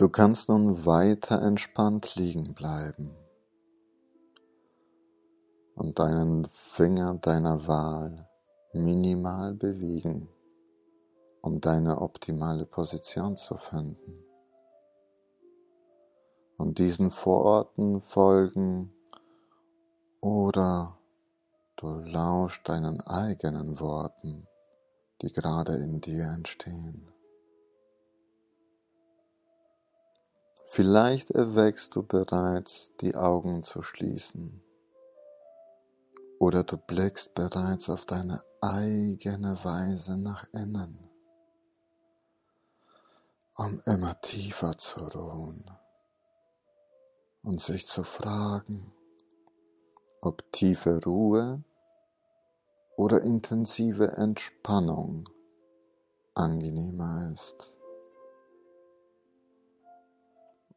Du kannst nun weiter entspannt liegen bleiben und deinen Finger deiner Wahl minimal bewegen, um deine optimale Position zu finden. Und diesen Vororten folgen oder du lauschst deinen eigenen Worten, die gerade in dir entstehen. Vielleicht erwächst du bereits, die Augen zu schließen oder du blickst bereits auf deine eigene Weise nach innen, um immer tiefer zu ruhen und sich zu fragen, ob tiefe Ruhe oder intensive Entspannung angenehmer ist.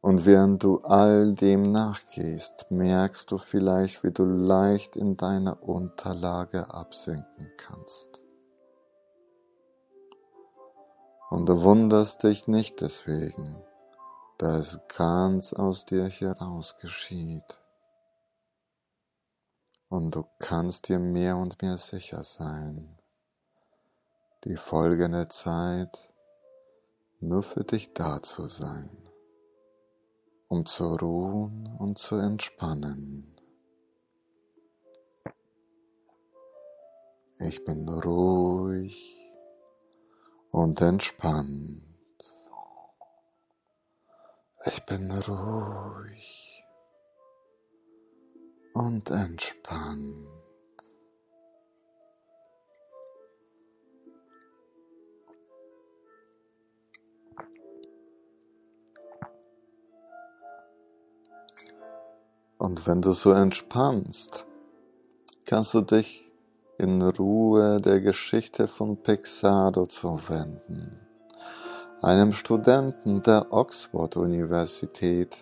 Und während du all dem nachgehst, merkst du vielleicht, wie du leicht in deiner Unterlage absinken kannst. Und du wunderst dich nicht deswegen, da es ganz aus dir heraus geschieht. Und du kannst dir mehr und mehr sicher sein, die folgende Zeit nur für dich da zu sein um zu ruhen und zu entspannen. Ich bin ruhig und entspannt. Ich bin ruhig und entspannt. Und wenn du so entspannst, kannst du dich in Ruhe der Geschichte von Pexado zuwenden, einem Studenten der Oxford-Universität,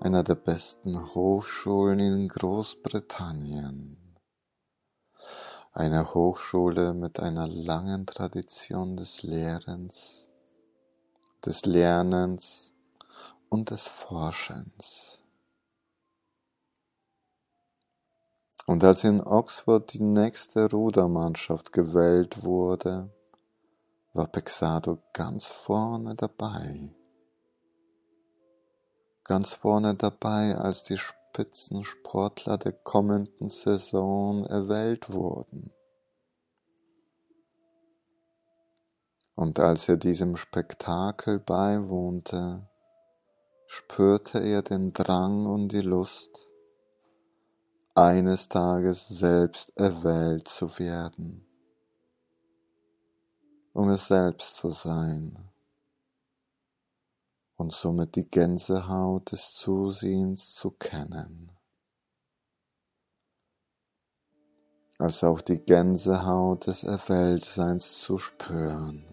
einer der besten Hochschulen in Großbritannien. Eine Hochschule mit einer langen Tradition des Lehrens, des Lernens und des Forschens. Und als in Oxford die nächste Rudermannschaft gewählt wurde, war Pexado ganz vorne dabei. Ganz vorne dabei, als die Spitzensportler der kommenden Saison erwählt wurden. Und als er diesem Spektakel beiwohnte, spürte er den Drang und die Lust, eines Tages selbst erwählt zu werden, um es selbst zu sein und somit die Gänsehaut des Zusehens zu kennen, als auch die Gänsehaut des Erwähltseins zu spüren.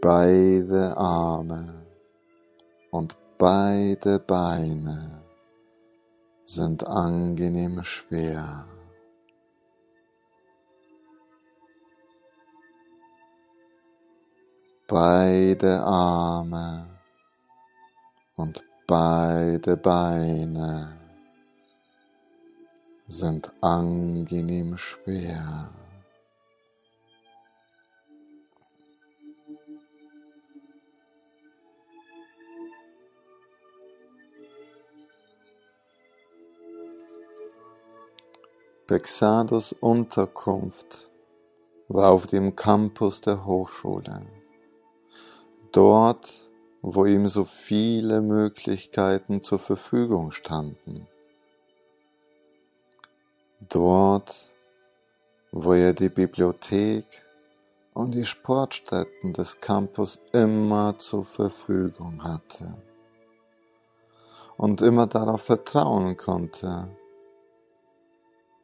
Beide Arme und Beide Beine sind angenehm schwer. Beide Arme und beide Beine sind angenehm schwer. Bexados Unterkunft war auf dem Campus der Hochschule. Dort, wo ihm so viele Möglichkeiten zur Verfügung standen. Dort, wo er die Bibliothek und die Sportstätten des Campus immer zur Verfügung hatte und immer darauf vertrauen konnte,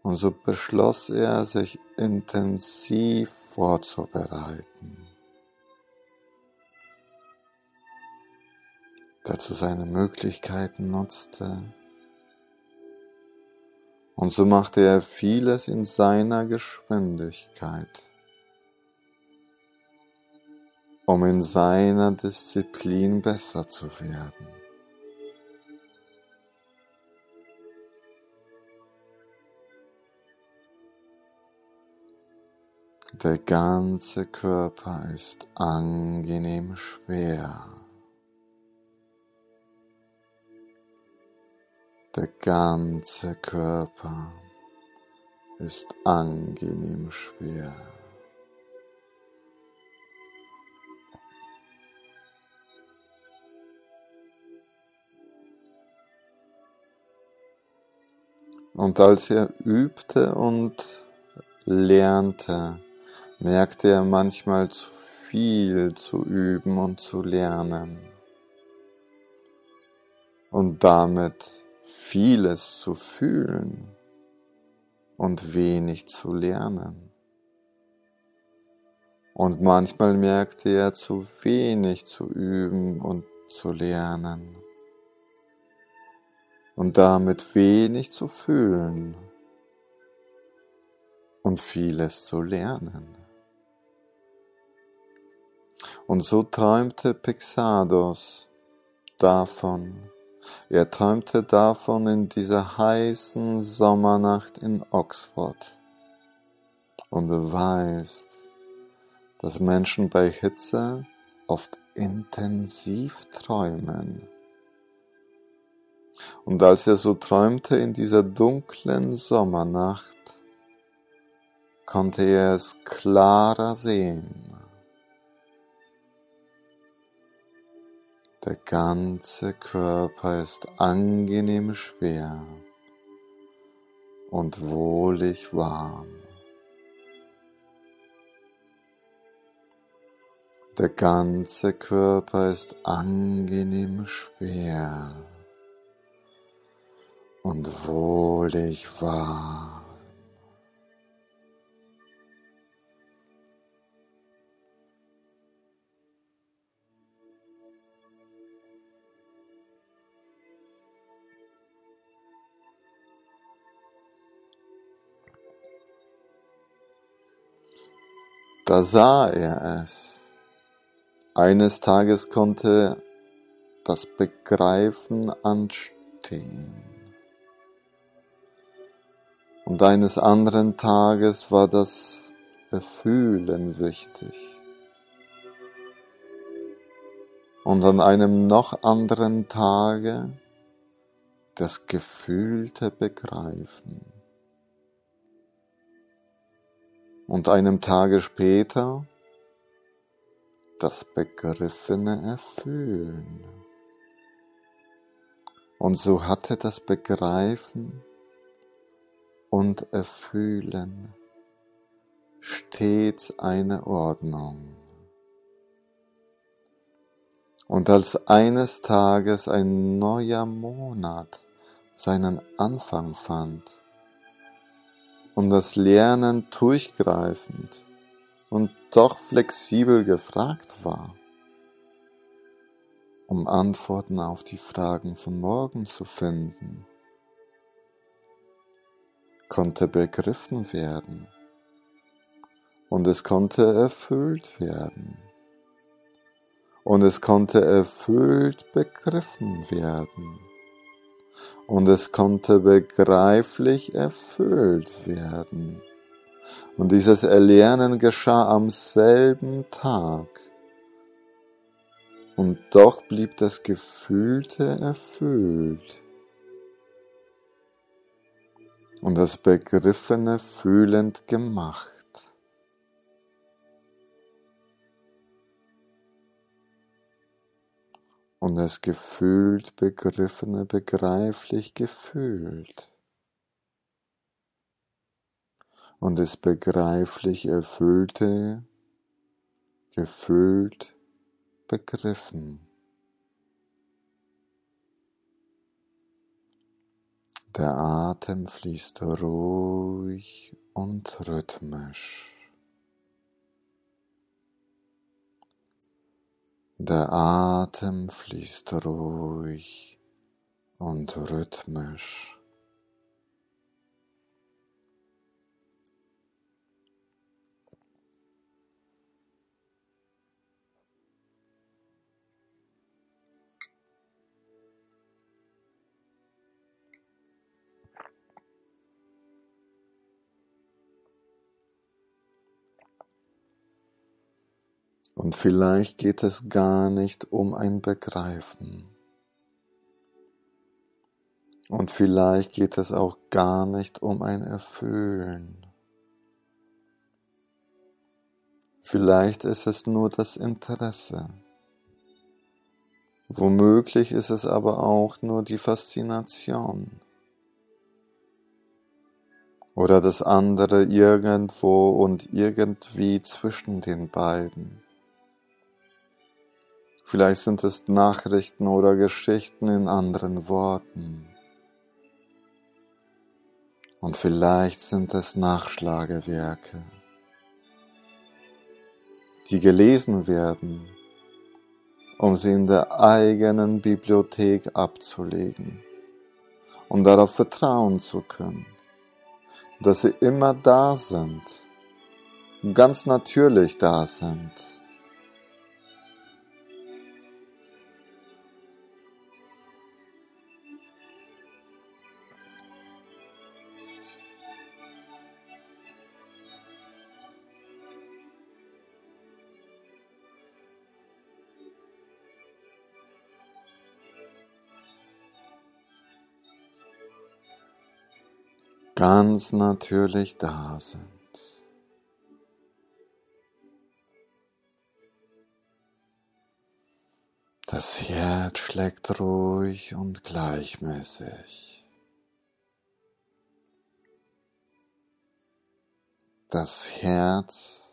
und so beschloss er, sich intensiv vorzubereiten. Dazu seine Möglichkeiten nutzte. Und so machte er vieles in seiner Geschwindigkeit. um in seiner Disziplin besser zu werden. Der ganze Körper ist angenehm schwer. Der ganze Körper ist angenehm schwer. Und als er übte und lernte, merkte er manchmal zu viel zu üben und zu lernen und damit vieles zu fühlen und wenig zu lernen. Und manchmal merkte er zu wenig zu üben und zu lernen und damit wenig zu fühlen und vieles zu lernen. Und so träumte Pixados davon. Er träumte davon in dieser heißen Sommernacht in Oxford und beweist, dass Menschen bei Hitze oft intensiv träumen. Und als er so träumte in dieser dunklen Sommernacht, konnte er es klarer sehen. Der ganze Körper ist angenehm schwer und wohlig warm. Der ganze Körper ist angenehm schwer und wohlig warm. Da sah er es. Eines Tages konnte das Begreifen anstehen. Und eines anderen Tages war das Befühlen wichtig. Und an einem noch anderen Tage das gefühlte Begreifen und einem Tage später das Begriffene erfüllen. Und so hatte das Begreifen und Erfühlen stets eine Ordnung. Und als eines Tages ein neuer Monat seinen Anfang fand, und das Lernen durchgreifend und doch flexibel gefragt war, um Antworten auf die Fragen von morgen zu finden, konnte begriffen werden und es konnte erfüllt werden und es konnte erfüllt begriffen werden und es konnte begreiflich erfüllt werden. Und dieses Erlernen geschah am selben Tag. Und doch blieb das Gefühlte erfüllt. Und das Begriffene fühlend gemacht. Und das gefühlt Begriffene begreiflich gefühlt und das begreiflich Erfüllte gefühlt begriffen. Der Atem fließt ruhig und rhythmisch. Der Atem fließt ruhig und rhythmisch. Und vielleicht geht es gar nicht um ein Begreifen. Und vielleicht geht es auch gar nicht um ein Erfüllen. Vielleicht ist es nur das Interesse. Womöglich ist es aber auch nur die Faszination. Oder das andere irgendwo und irgendwie zwischen den beiden. Vielleicht sind es Nachrichten oder Geschichten in anderen Worten. Und vielleicht sind es Nachschlagewerke, die gelesen werden, um sie in der eigenen Bibliothek abzulegen, um darauf vertrauen zu können, dass sie immer da sind, ganz natürlich da sind ganz natürlich da sind. Das Herz schlägt ruhig und gleichmäßig. Das Herz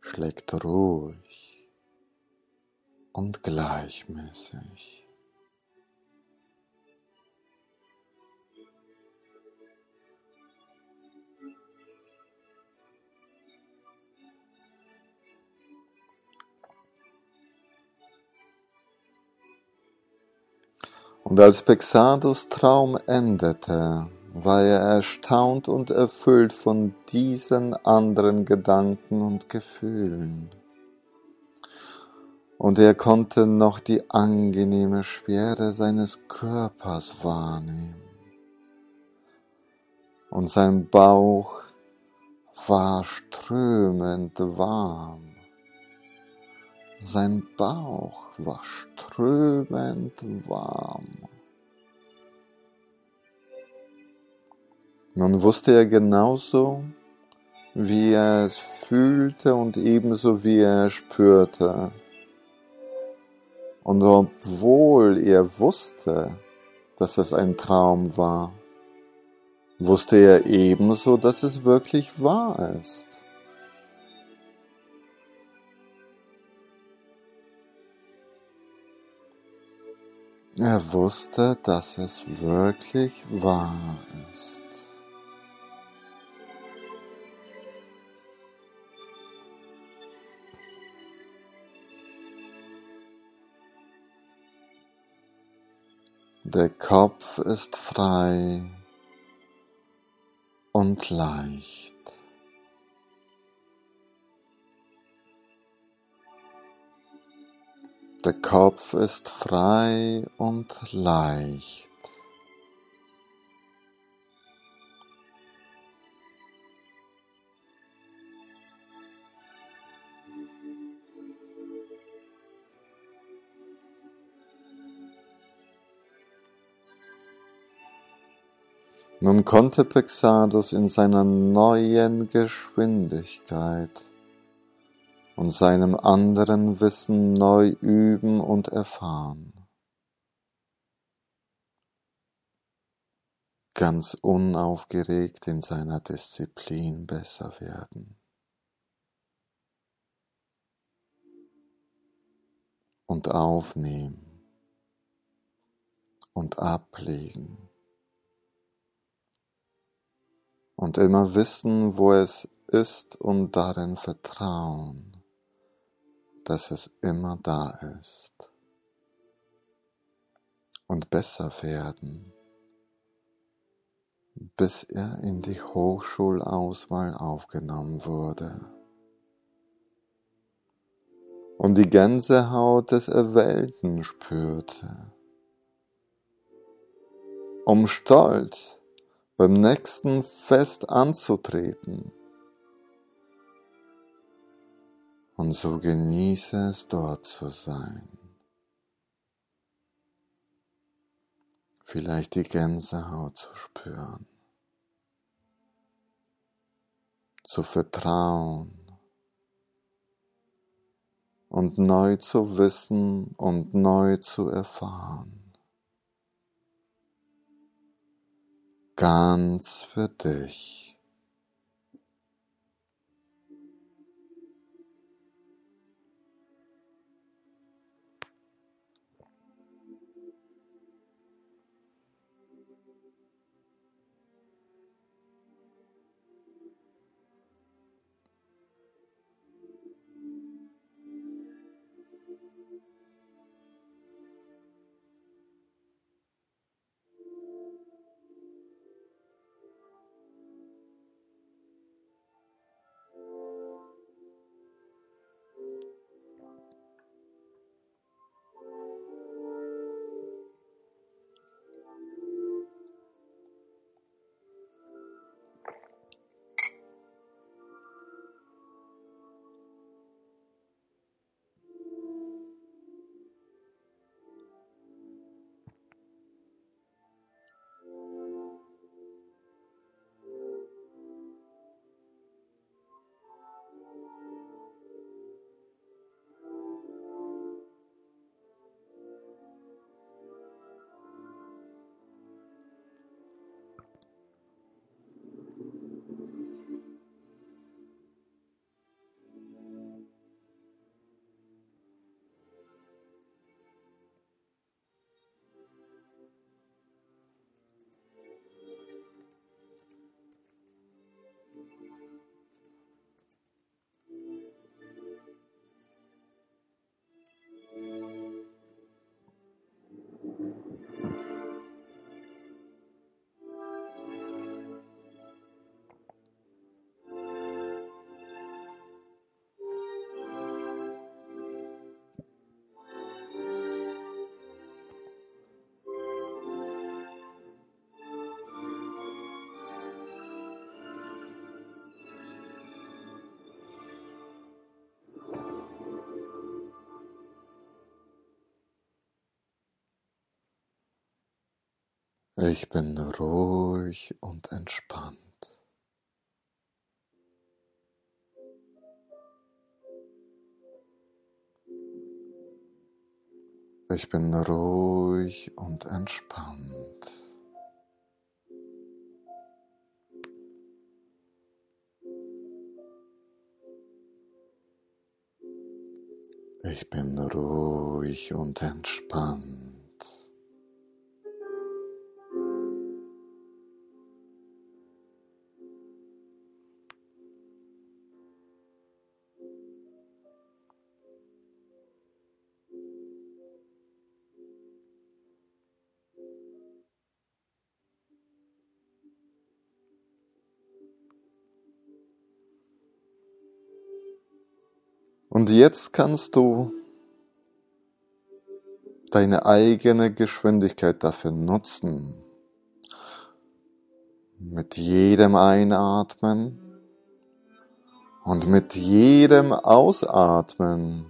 schlägt ruhig und gleichmäßig. Und als Pexados Traum endete, war er erstaunt und erfüllt von diesen anderen Gedanken und Gefühlen. Und er konnte noch die angenehme Schwere seines Körpers wahrnehmen. Und sein Bauch war strömend warm. Sein Bauch war strömend warm. Nun wusste er genauso, wie er es fühlte und ebenso wie er es spürte. Und obwohl er wusste, dass es ein Traum war, wusste er ebenso, dass es wirklich wahr ist. Er wusste, dass es wirklich wahr ist. Der Kopf ist frei und leicht. Der Kopf ist frei und leicht. Nun konnte Pexadus in seiner neuen Geschwindigkeit und seinem anderen Wissen neu üben und erfahren. Ganz unaufgeregt in seiner Disziplin besser werden. Und aufnehmen und ablegen. Und immer wissen, wo es ist und darin vertrauen dass es immer da ist. Und besser werden, bis er in die Hochschulauswahl aufgenommen wurde. Und die Gänsehaut des Erwählten spürte, um stolz beim nächsten Fest anzutreten Und so genieße es dort zu sein. Vielleicht die Gänsehaut zu spüren. Zu vertrauen. Und neu zu wissen und neu zu erfahren. Ganz für dich. Ich bin ruhig und entspannt. Ich bin ruhig und entspannt. Ich bin ruhig und entspannt. Und jetzt kannst du deine eigene Geschwindigkeit dafür nutzen. Mit jedem Einatmen und mit jedem Ausatmen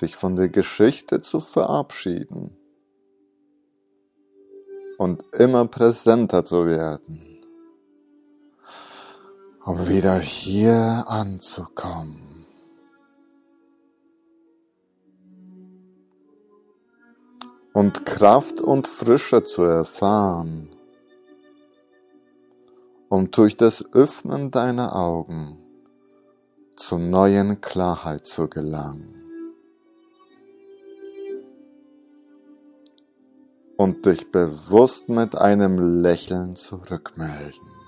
dich von der Geschichte zu verabschieden und immer präsenter zu werden, um wieder hier anzukommen. Und Kraft und Frische zu erfahren, um durch das Öffnen deiner Augen zu neuen Klarheit zu gelangen. Und dich bewusst mit einem Lächeln zurückmelden.